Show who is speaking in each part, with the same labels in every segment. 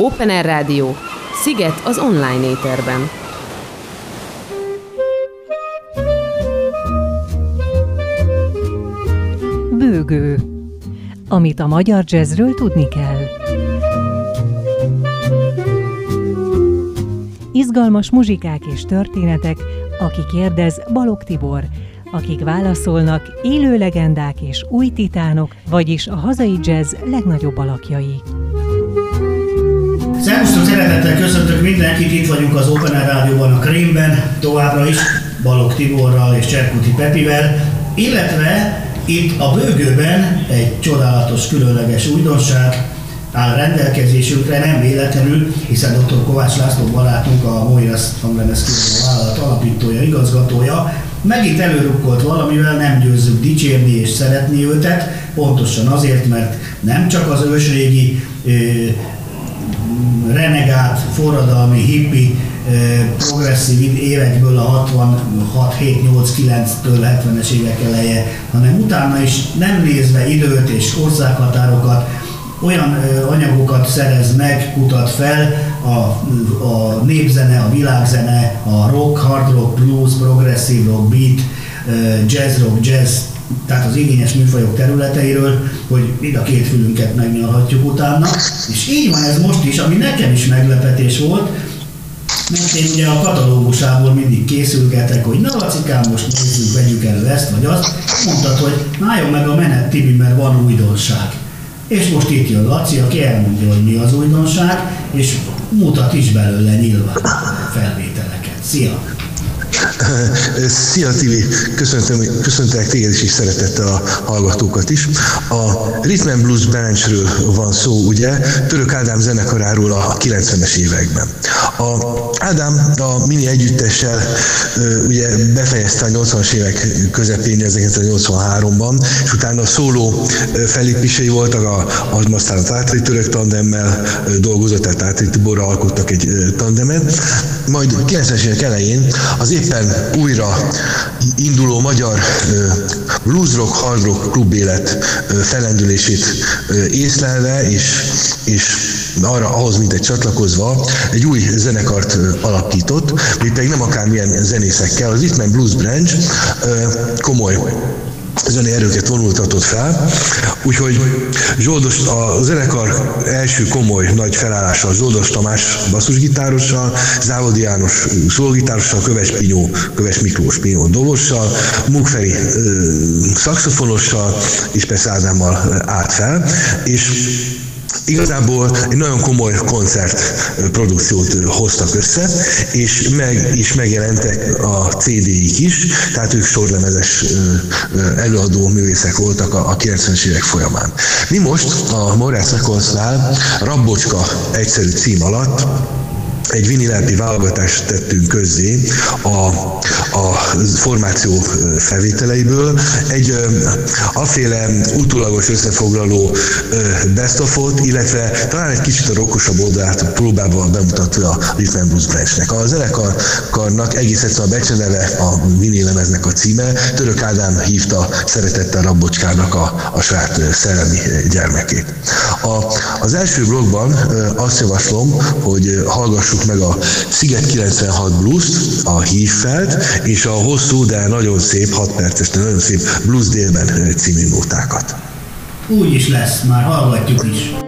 Speaker 1: Open Air Rádió, Sziget az online éterben.
Speaker 2: Bőgő. Amit a magyar jazzről tudni kell. Izgalmas muzsikák és történetek, aki kérdez Balog Tibor, akik válaszolnak élő legendák és új titánok, vagyis a hazai jazz legnagyobb alakjai.
Speaker 3: Szervusztok, szeretettel köszöntök mindenkit, itt vagyunk az Open Air Rádióban a Krémben, továbbra is Balog Tiborral és Cserkuti Pepivel, illetve itt a bőgőben egy csodálatos, különleges újdonság áll rendelkezésünkre, nem véletlenül, hiszen dr. Kovács László barátunk, a Moiras Hanglenes vállalat alapítója, igazgatója, megint előrukkolt valamivel, nem győzzük dicsérni és szeretni őtet, pontosan azért, mert nem csak az ősrégi renegát, forradalmi, hippi, progresszív évekből a 66, 7, 8, 9-től 70-es évek eleje, hanem utána is nem nézve időt és országhatárokat, olyan anyagokat szerez meg, kutat fel, a, a népzene, a világzene, a rock, hard rock, blues, progresszív rock, beat, jazz rock, jazz tehát az igényes műfajok területeiről, hogy mind a két fülünket megnyalhatjuk utána. És így van ez most is, ami nekem is meglepetés volt, mert én ugye a katalógusából mindig készülgetek, hogy na Lacikám, most nézzük, vegyük elő ezt vagy azt. Mondtad, hogy álljon meg a menet Tibi, mert van újdonság. És most itt jön Laci, aki elmondja, hogy mi az újdonság, és mutat is belőle nyilván felvételeket. Szia!
Speaker 4: Szia Tibi, köszöntöm, köszöntelek téged is, és szeretettel a hallgatókat is. A Rhythm and Blues Branchről van szó, ugye, Török Ádám zenekaráról a 90-es években. A Ádám a mini együttessel ugye befejezte a 80-as évek közepén, 1983-ban, és utána szóló fellépései voltak, a, a, aztán a Tátri Török tandemmel dolgozott, tehát Tátri Tiborra alkottak egy tandemet, majd 90-es évek elején az éppen újra induló magyar blues rock, hard rock klub élet felendülését észlelve, és, és arra, ahhoz mint egy csatlakozva egy új zenekart alapított, még pedig nem akármilyen zenészekkel. Az Rhythm Blues Branch komoly zenei erőket vonultatott fel, úgyhogy Zsoldos, a zenekar első komoly nagy felállása Zsoldos Tamás basszusgitárossal, Závodi János szólgitárossal, Köves Pinyó, Köves Miklós Pinyó dobossal, Munkferi szakszofonossal és persze Ádámmal állt fel, és Igazából egy nagyon komoly koncert produkciót hoztak össze, és meg is megjelentek a CD-ik is, tehát ők sorlemezes előadó művészek voltak a 90-es évek folyamán. Mi most a Morász Recordsnál Rabbocska egyszerű cím alatt egy vinilápi válogatást tettünk közzé a, a formáció felvételeiből, egy aféle utólagos összefoglaló best of illetve talán egy kicsit a rokkosabb oldalát próbálva bemutatni a Rhythm Blues Branchnek. A zenekarnak egész egyszerűen a becseneve a vinilemeznek a címe, Török Ádám hívta szeretettel Rabbocskának a, a saját szellemi gyermekét. A, az első blogban azt javaslom, hogy hallgassuk hallgassuk meg a Sziget 96 Blues-t, a hívfelt, és a hosszú, de nagyon szép, 6 perces, de nagyon szép Blues délben című nótákat.
Speaker 3: Úgy is lesz, már hallgatjuk is.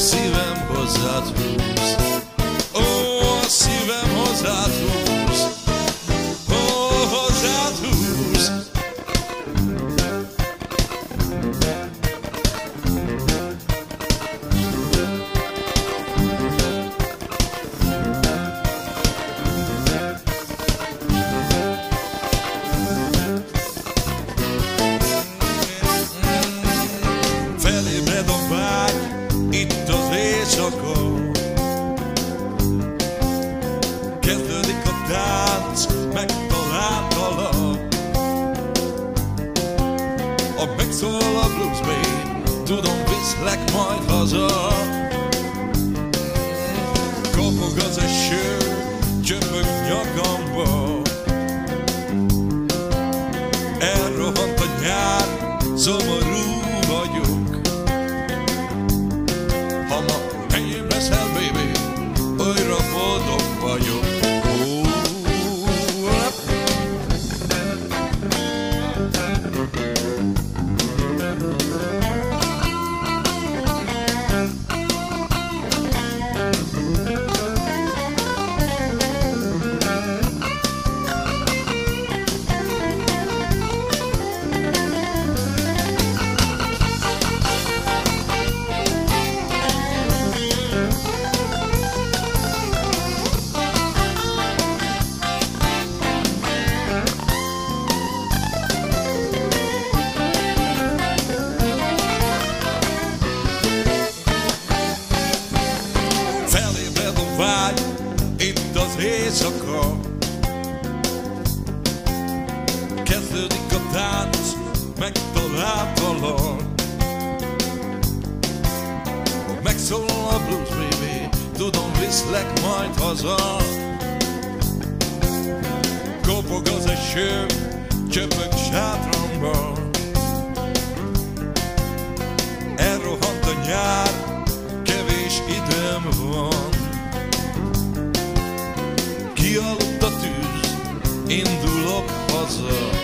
Speaker 5: szívem hozzád. húz cause of éjszaka. Kezdődik a tánc, megtaláltalak Megszólal a blues, baby, tudom viszlek majd haza. Kopog az eső, csöpök sátramba. Elrohant a nyár, kevés időm van. indulok haza.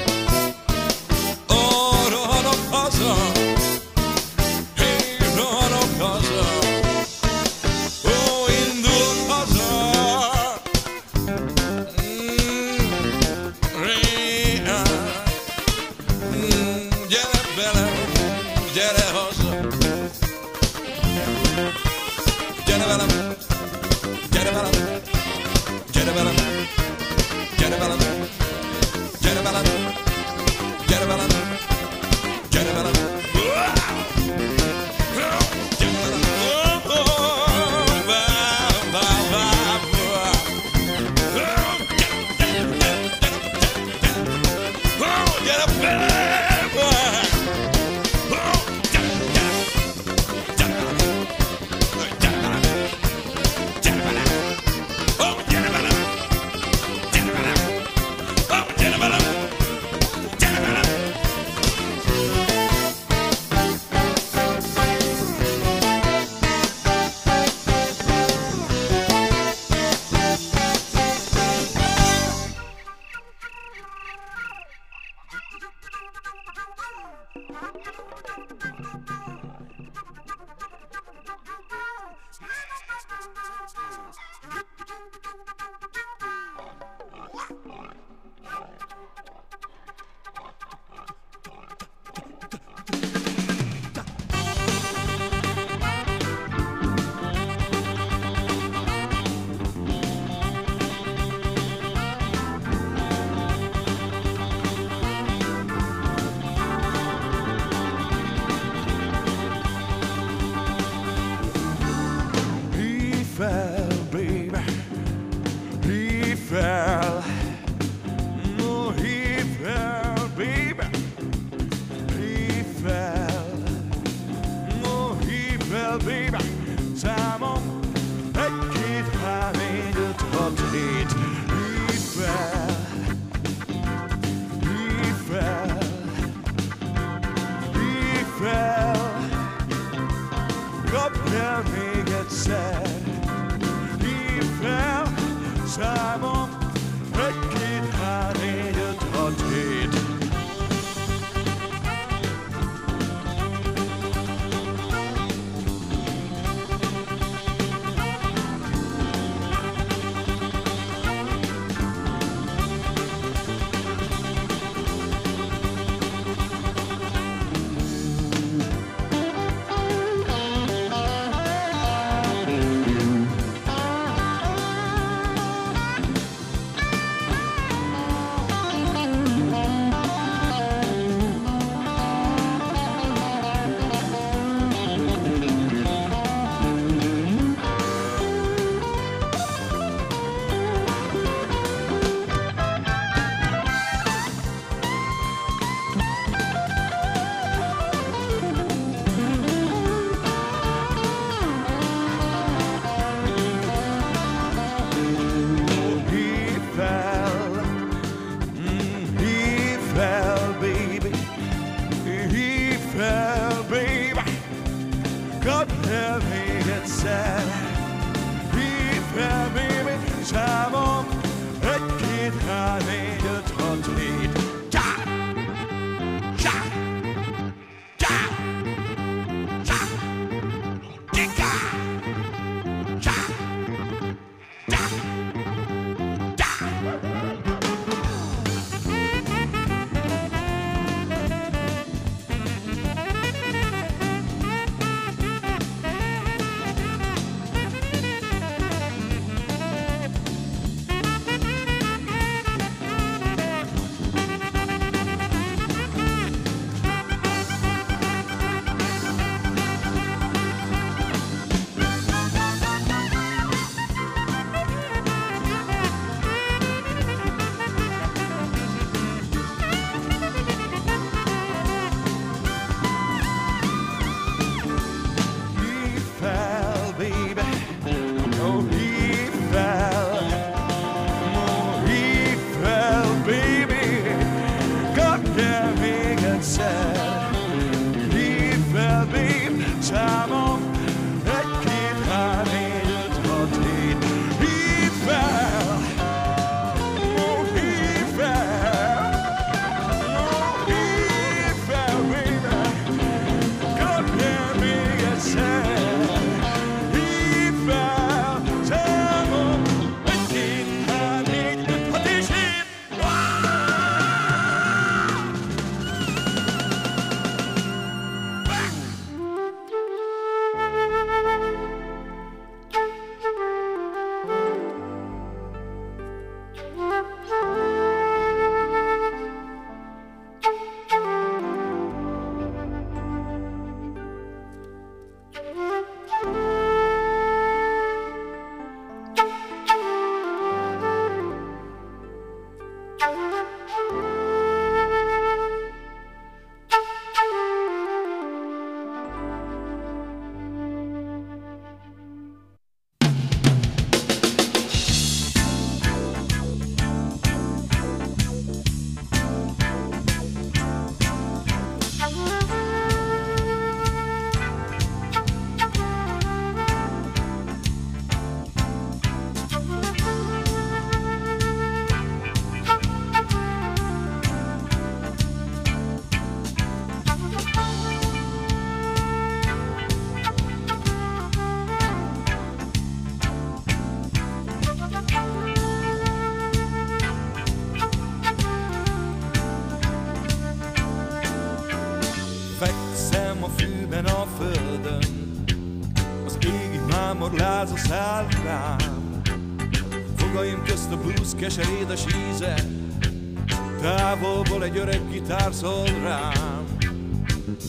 Speaker 5: Szól rám.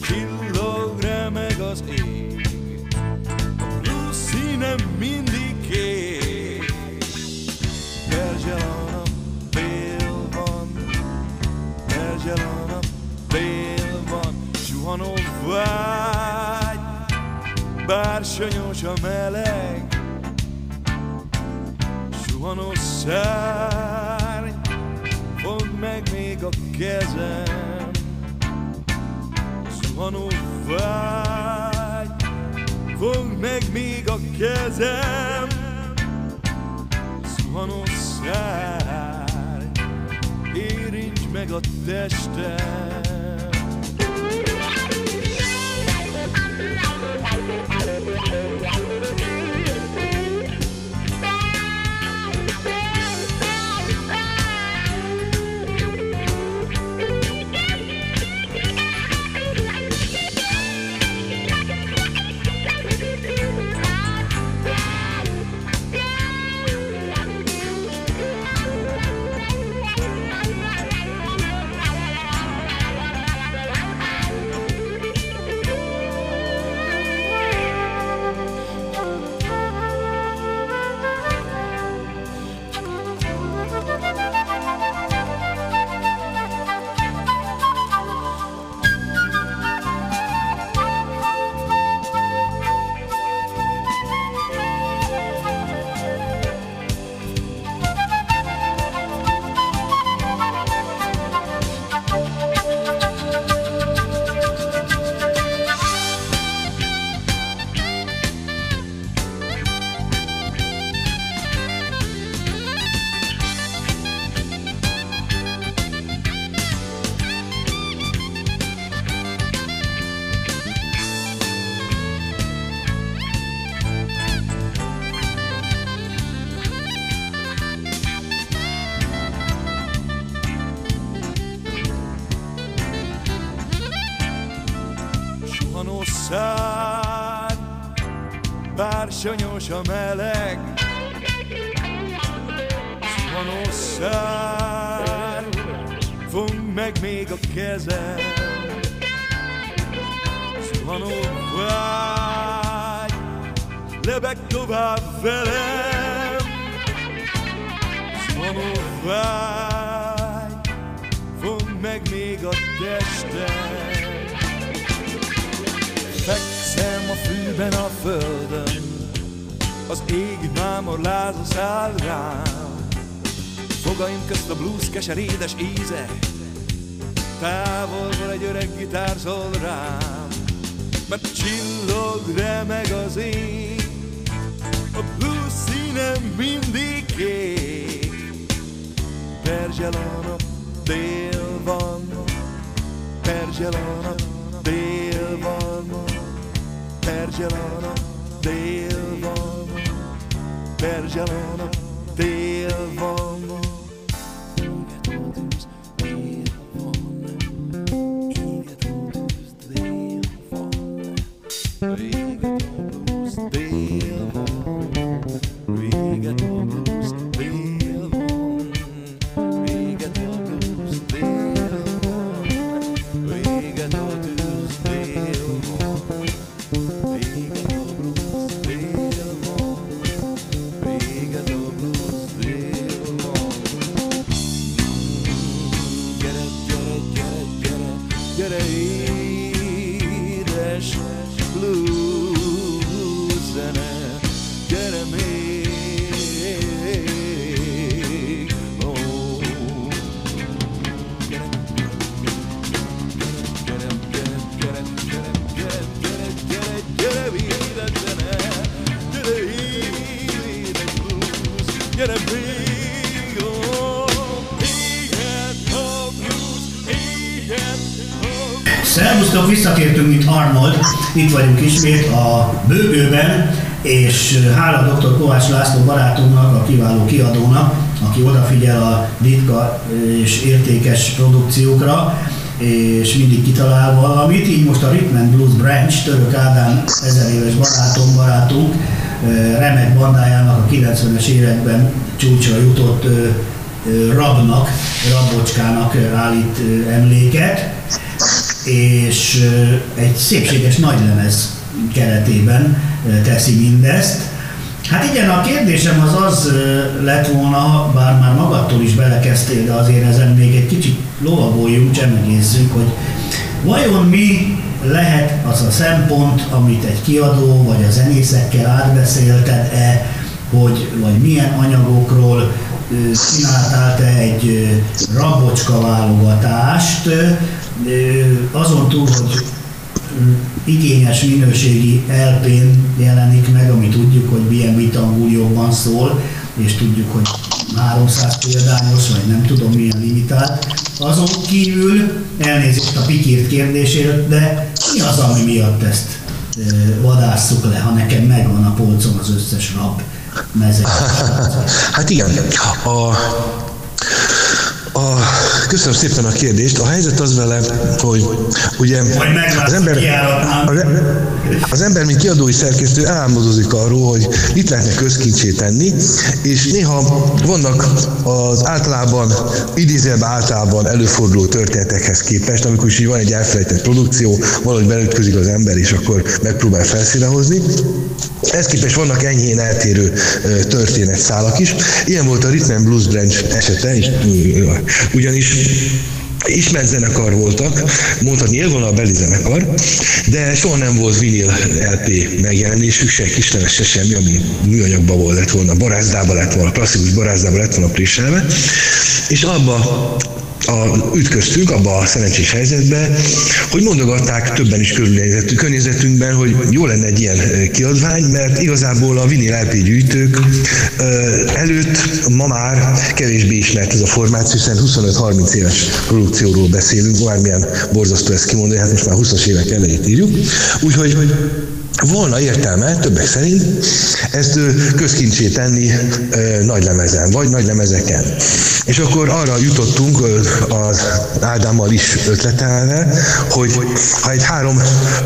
Speaker 5: Csillog remeg az ég. A blues színem mindig kék Perzsel a bél van. Perzsel a bél van. Suhanó vágy Bársonyos a meleg. Suhanó szárny Fogd meg még a kezem rohanó vágy. Fogd meg még a kezem Szuhanó száj. Érints meg a testem. Fekszem a földön Az ég mámor láza száll rám. Fogaim közt a blues keserédes íze Távolból egy öreg gitár szól rám. Mert csillog remeg az ég A blues színe mindig kék. Perzsel a dél van Perzsel a dél van Perzselana, dél van, Perzselana, dél van.
Speaker 3: Itt vagyunk ismét a bőgőben, és hála dr. Kovács László barátunknak, a kiváló kiadónak, aki odafigyel a ritka és értékes produkciókra, és mindig kitalál valamit. Így most a Rhythm and Blues Branch, Török Ádám ezer éves barátom, barátunk, remek bandájának a 90-es években csúcsra jutott rabnak, rabocskának állít emléket és egy szépséges nagylemez keretében teszi mindezt. Hát igen, a kérdésem az az lett volna, bár már magadtól is belekezdtél, de azért ezen még egy kicsit lovagoljunk, csemegézzünk, hogy vajon mi lehet az a szempont, amit egy kiadó vagy a zenészekkel átbeszélted-e, hogy, vagy milyen anyagokról csináltál te egy rabocska válogatást, azon túl, hogy igényes minőségi LP-n jelenik meg, ami tudjuk, hogy milyen vitangúlióban szól, és tudjuk, hogy 300 példányos, vagy nem tudom milyen limitált. Azon kívül elnézést a pikírt kérdésért, de mi az, ami miatt ezt vadásszuk le, ha nekem megvan a polcon az összes rab mezek?
Speaker 4: Hát igen, a, a, köszönöm szépen a kérdést. A helyzet az vele, hogy ugye az ember, az, az ember, mint kiadói szerkesztő elálmodozik arról, hogy mit lehetne közkincsé tenni, és néha vannak az általában, idézőjelben általában előforduló történetekhez képest, amikor is így van egy elfelejtett produkció, valahogy belütközik az ember, és akkor megpróbál felszíne hozni. Ehhez képest vannak enyhén eltérő történetszálak is. Ilyen volt a Rhythm Blues Branch esete, és, ugyanis ismert zenekar voltak, mondhatni élvonalbeli zenekar, de soha nem volt vinil LP megjelenésük, se kislemes, se semmi, ami műanyagban volt lett volna, barázdában lett volna, klasszikus barázdában lett volna préselve, és abba a, ütköztünk abba a szerencsés helyzetbe, hogy mondogatták többen is környezetünkben, hogy jó lenne egy ilyen kiadvány, mert igazából a vinil LP gyűjtők előtt ma már kevésbé ismert ez a formáció, hiszen 25-30 éves produkcióról beszélünk, bármilyen borzasztó ezt kimondani, hát most már 20-as évek elejét írjuk. Úgyhogy volna értelme, többek szerint, ezt közkincsé tenni nagy lemezen, vagy nagy lemezeken. És akkor arra jutottunk az Ádámmal is ötletelve, hogy ha egy három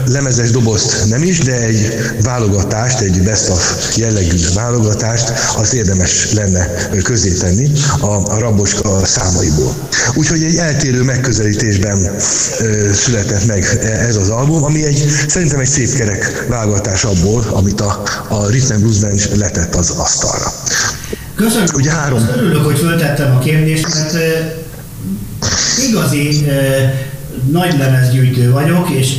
Speaker 4: lemezes dobozt nem is, de egy válogatást, egy best of jellegű válogatást, azt érdemes lenne közé tenni a, a raboska számaiból. Úgyhogy egy eltérő megközelítésben született meg ez az album, ami egy szerintem egy szép kerek válogatás abból, amit a, a Rhythm Blues Band letett az asztalra.
Speaker 3: Köszönöm. Ugye három. Örülök, hogy föltettem a kérdést, mert igazi nagy lemezgyűjtő vagyok, és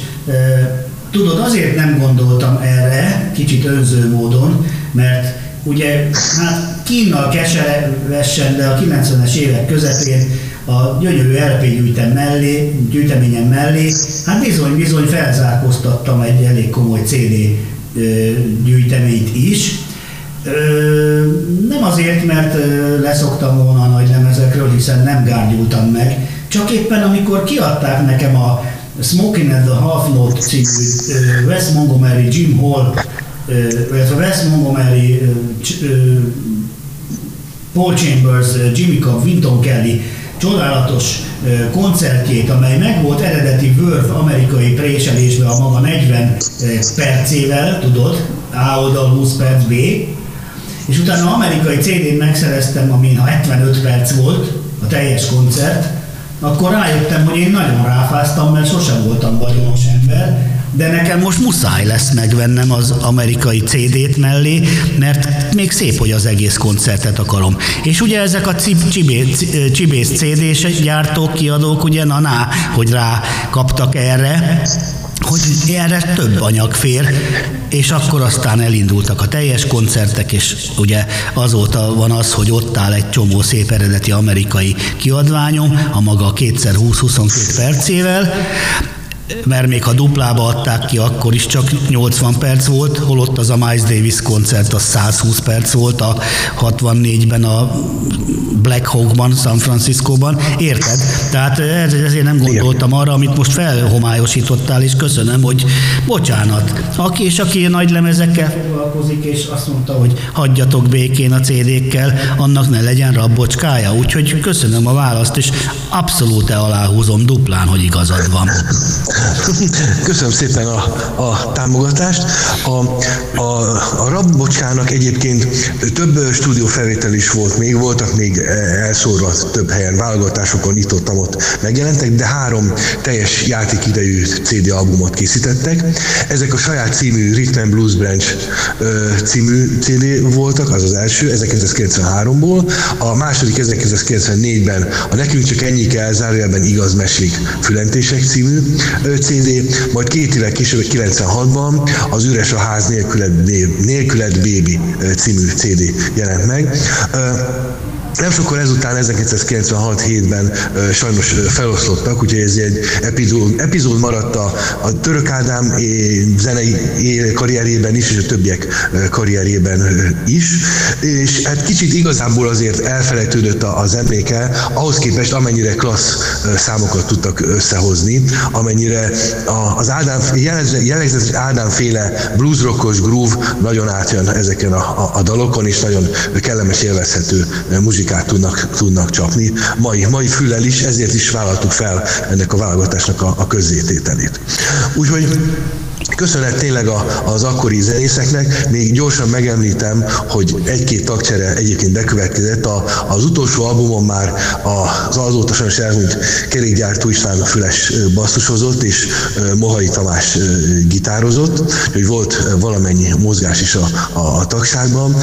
Speaker 3: tudod, azért nem gondoltam erre, kicsit önző módon, mert ugye hát kínnal keseresen, de a 90-es évek közepén a gyönyörű LP gyűjtem mellé, gyűjteményem mellé, hát bizony-bizony felzárkóztattam egy elég komoly CD gyűjteményt is. Nem azért, mert leszoktam volna a nagy lemezekről, hiszen nem gárgyultam meg, csak éppen amikor kiadták nekem a Smoking at the Half Note című Wes Montgomery, Jim Hall, illetve Wes Montgomery, Paul Chambers, Jimmy Cobb, Winton Kelly csodálatos koncertjét, amely megvolt eredeti Verve amerikai préselésben a maga 40 percével, tudod, A oldal 20 perc, B, és utána amerikai CD-n megszereztem, amin 75 perc volt, a teljes koncert, akkor rájöttem, hogy én nagyon ráfáztam, mert sosem voltam vagyonos ember, de nekem most muszáj lesz megvennem az amerikai CD-t mellé, mert még szép, hogy az egész koncertet akarom. És ugye ezek a csibész CD-s gyártók, kiadók, ugye na, na hogy rá kaptak erre, hogy erre több anyag fér, és akkor aztán elindultak a teljes koncertek, és ugye azóta van az, hogy ott áll egy csomó szép eredeti amerikai kiadványom, a maga 2x20-22 percével, mert még ha duplába adták ki, akkor is csak 80 perc volt, holott az a Miles Davis koncert az 120 perc volt a 64-ben a Black Hawkban, San Franciscóban. Érted? Tehát ezért nem gondoltam arra, amit most felhomályosítottál, és köszönöm, hogy bocsánat. Aki és aki nagy lemezekkel foglalkozik, és azt mondta, hogy hagyjatok békén a CD-kkel, annak ne legyen rabbocskája. Úgyhogy köszönöm a választ, és abszolút aláhúzom duplán, hogy igazad van.
Speaker 4: Köszönöm szépen a, a támogatást. A, a, a Rabbocskának egyébként több stúdiófelvétel is volt még, voltak még elszórva több helyen, válogatásokon itt ott, ott megjelentek, de három teljes játékidejű CD albumot készítettek. Ezek a saját című Rhythm Blues Branch című CD voltak, az az első, 1993-ból. A második 1994-ben a Nekünk csak ennyi kell, zárójelben igaz mesék fülentések című CD, majd két évvel később, 96-ban az Üres a ház nélküled, nélküled Baby című CD jelent meg. Nem sokkal ezután 1996-7-ben sajnos feloszlottak, úgyhogy ez egy epizód, epizód maradt a, a Török Ádám zenei karrierjében is, és a többiek karrierjében is. És hát kicsit igazából azért elfelejtődött az emléke, ahhoz képest amennyire klassz számokat tudtak összehozni, amennyire az Ádám, jellegzetes Ádám féle bluesrockos groove nagyon átjön ezeken a, a, a dalokon, és nagyon kellemes élvezhető muzsikát muzsikát tudnak, tudnak csapni, mai, mai füllel is, ezért is vállaltuk fel ennek a válogatásnak a, a közzétételét. Úgyhogy Köszönet tényleg az akkori zenészeknek, még gyorsan megemlítem, hogy egy-két tagcsere egyébként bekövetkezett. A, az utolsó albumon már az azóta sajnos elmúlt kerékgyártó István Füles basszusozott, és Mohai Tamás gitározott, hogy volt valamennyi mozgás is a, a, a tagságban,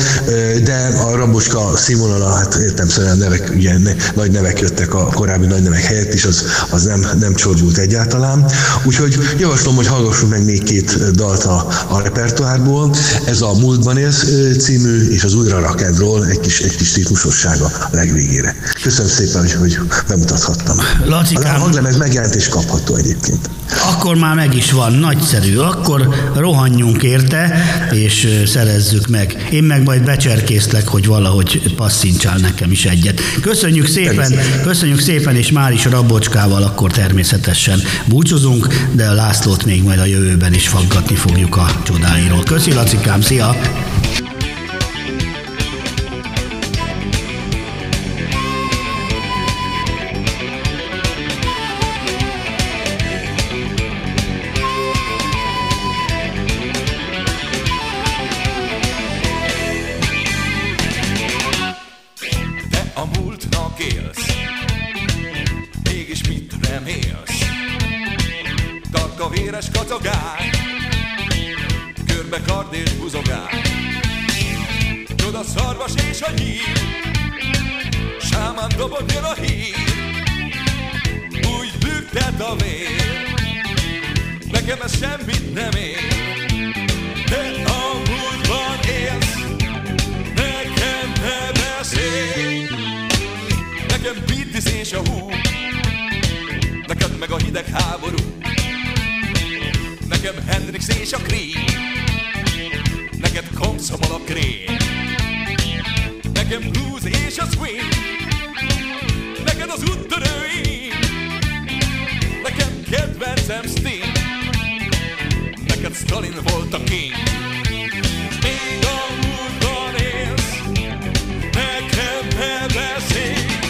Speaker 4: de a Raboska színvonala, hát értem nevek, ugye ne, nagy nevek jöttek a korábbi nagy nevek helyett is, az, az nem, nem csorbult egyáltalán. Úgyhogy javaslom, hogy hallgassunk meg még két dalt a, a repertoárból. Ez a Múltban élsz című, és az Újra rakedról egy kis, egy kis ritmusossága a legvégére. Köszönöm szépen, hogy, hogy bemutathattam.
Speaker 6: Lacikám,
Speaker 4: a hanglemez megjelent és kapható egyébként.
Speaker 6: Akkor már meg is van, nagyszerű. Akkor rohanjunk érte, és szerezzük meg. Én meg majd becserkészlek, hogy valahogy passzincsál nekem is egyet. Köszönjük szépen, köszönjük szépen, és már is Rabocskával akkor természetesen búcsúzunk, de a Lászlót még majd a jövőben is faggatni fogjuk a csodáiról. Köszi Lacikám, szia!
Speaker 5: Nekem ez semmit nem ér. Te a múltban élsz, nekem ne beszélj. Nekem és a hú Neked meg a hideg háború Nekem Hendrix és a Cream Neked komszomol a krém Nekem blues és a swing Neked az úttörőim Nekem kedvencem Sting Neked Stalin volt a king Még a múltban élsz Nekem ne beszélj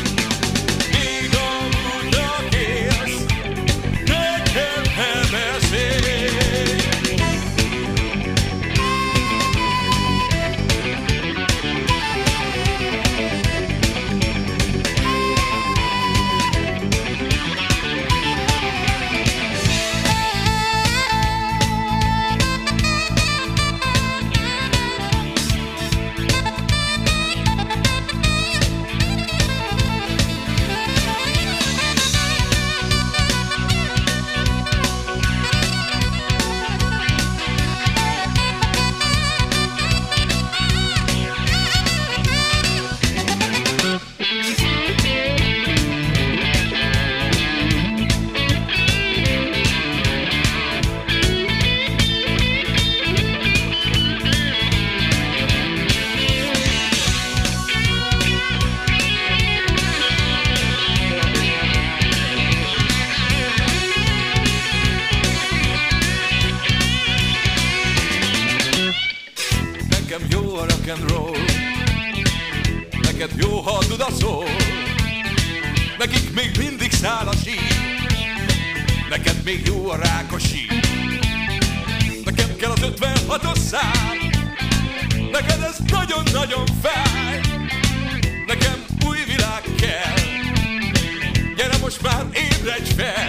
Speaker 5: most már ébredj fel.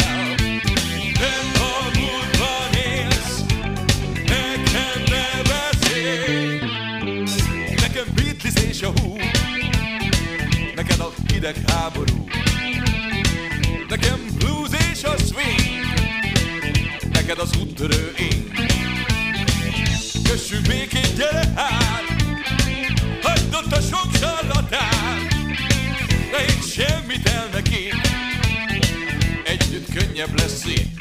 Speaker 5: Nem a múltban élsz Nekem ne beszélj Nekem a hú Neked a hideg háború. Nekem blues és a swing. Neked az úttörő ing. Kössük békét, gyere hát! Hagyd ott a sok sarlatán Ne így semmit el neki könnyebb lesz itt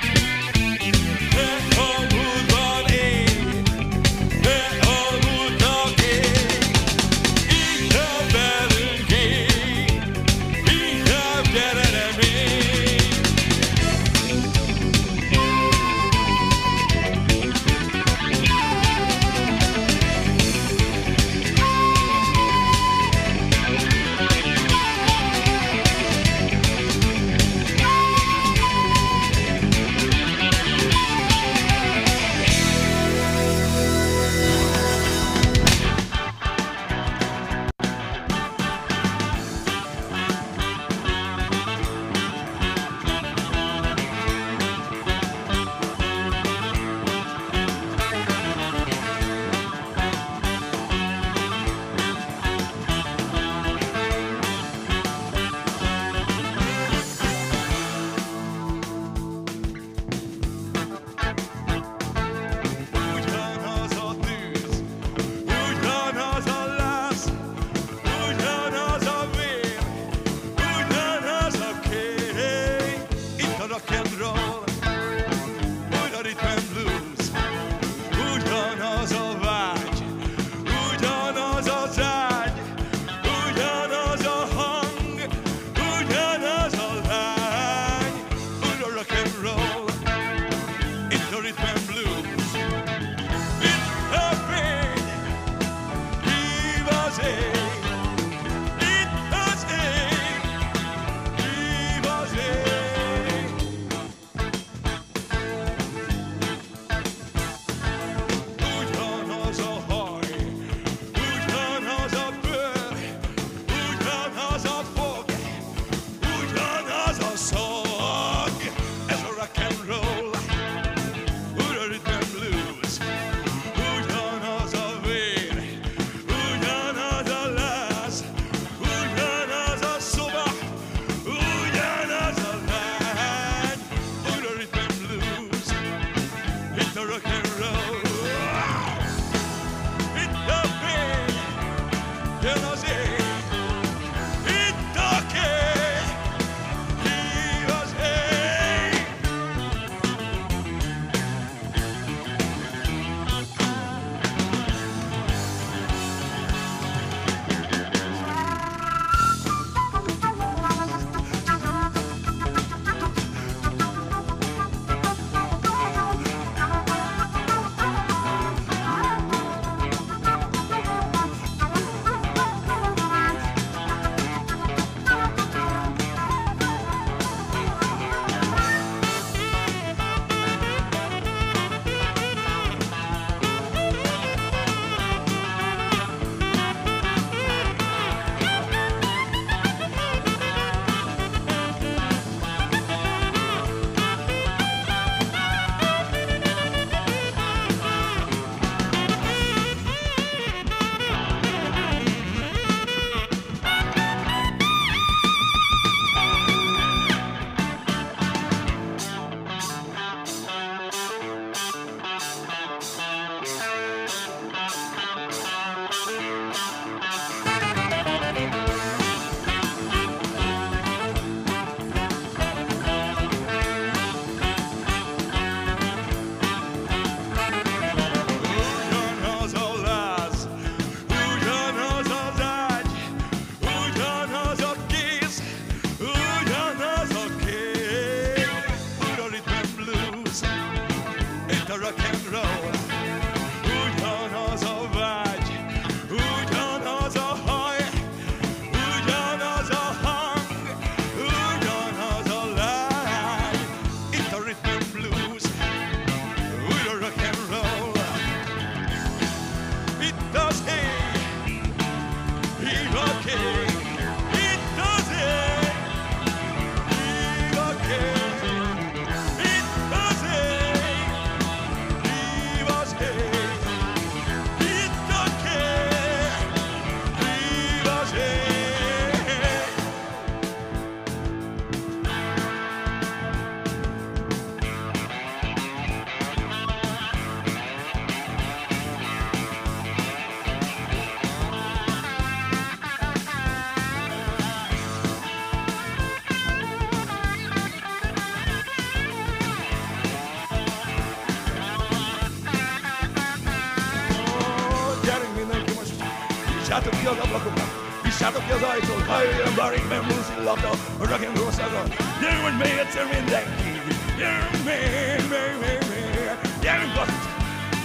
Speaker 5: Nyissátok ki az ablakokat, nyissátok ki az ajtót, ha jöjjön Barry Ben Blues illata, a rock and roll szaga. Gyerünk, még egyszer mindenki, gyerünk még, még, még, még, gyerünk azt,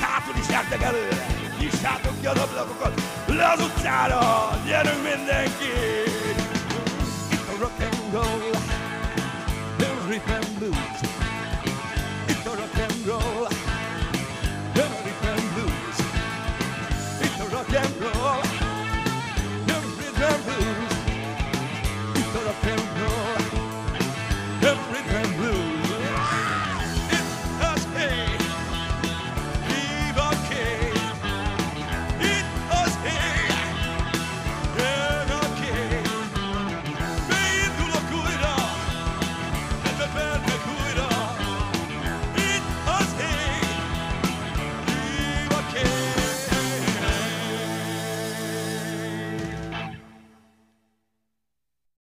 Speaker 5: hátul is jártak előre, nyissátok ki az ablakokat, le az utcára, gyerünk mindenki. Itt a rock and roll, the rhythm blues. It's a rock and roll.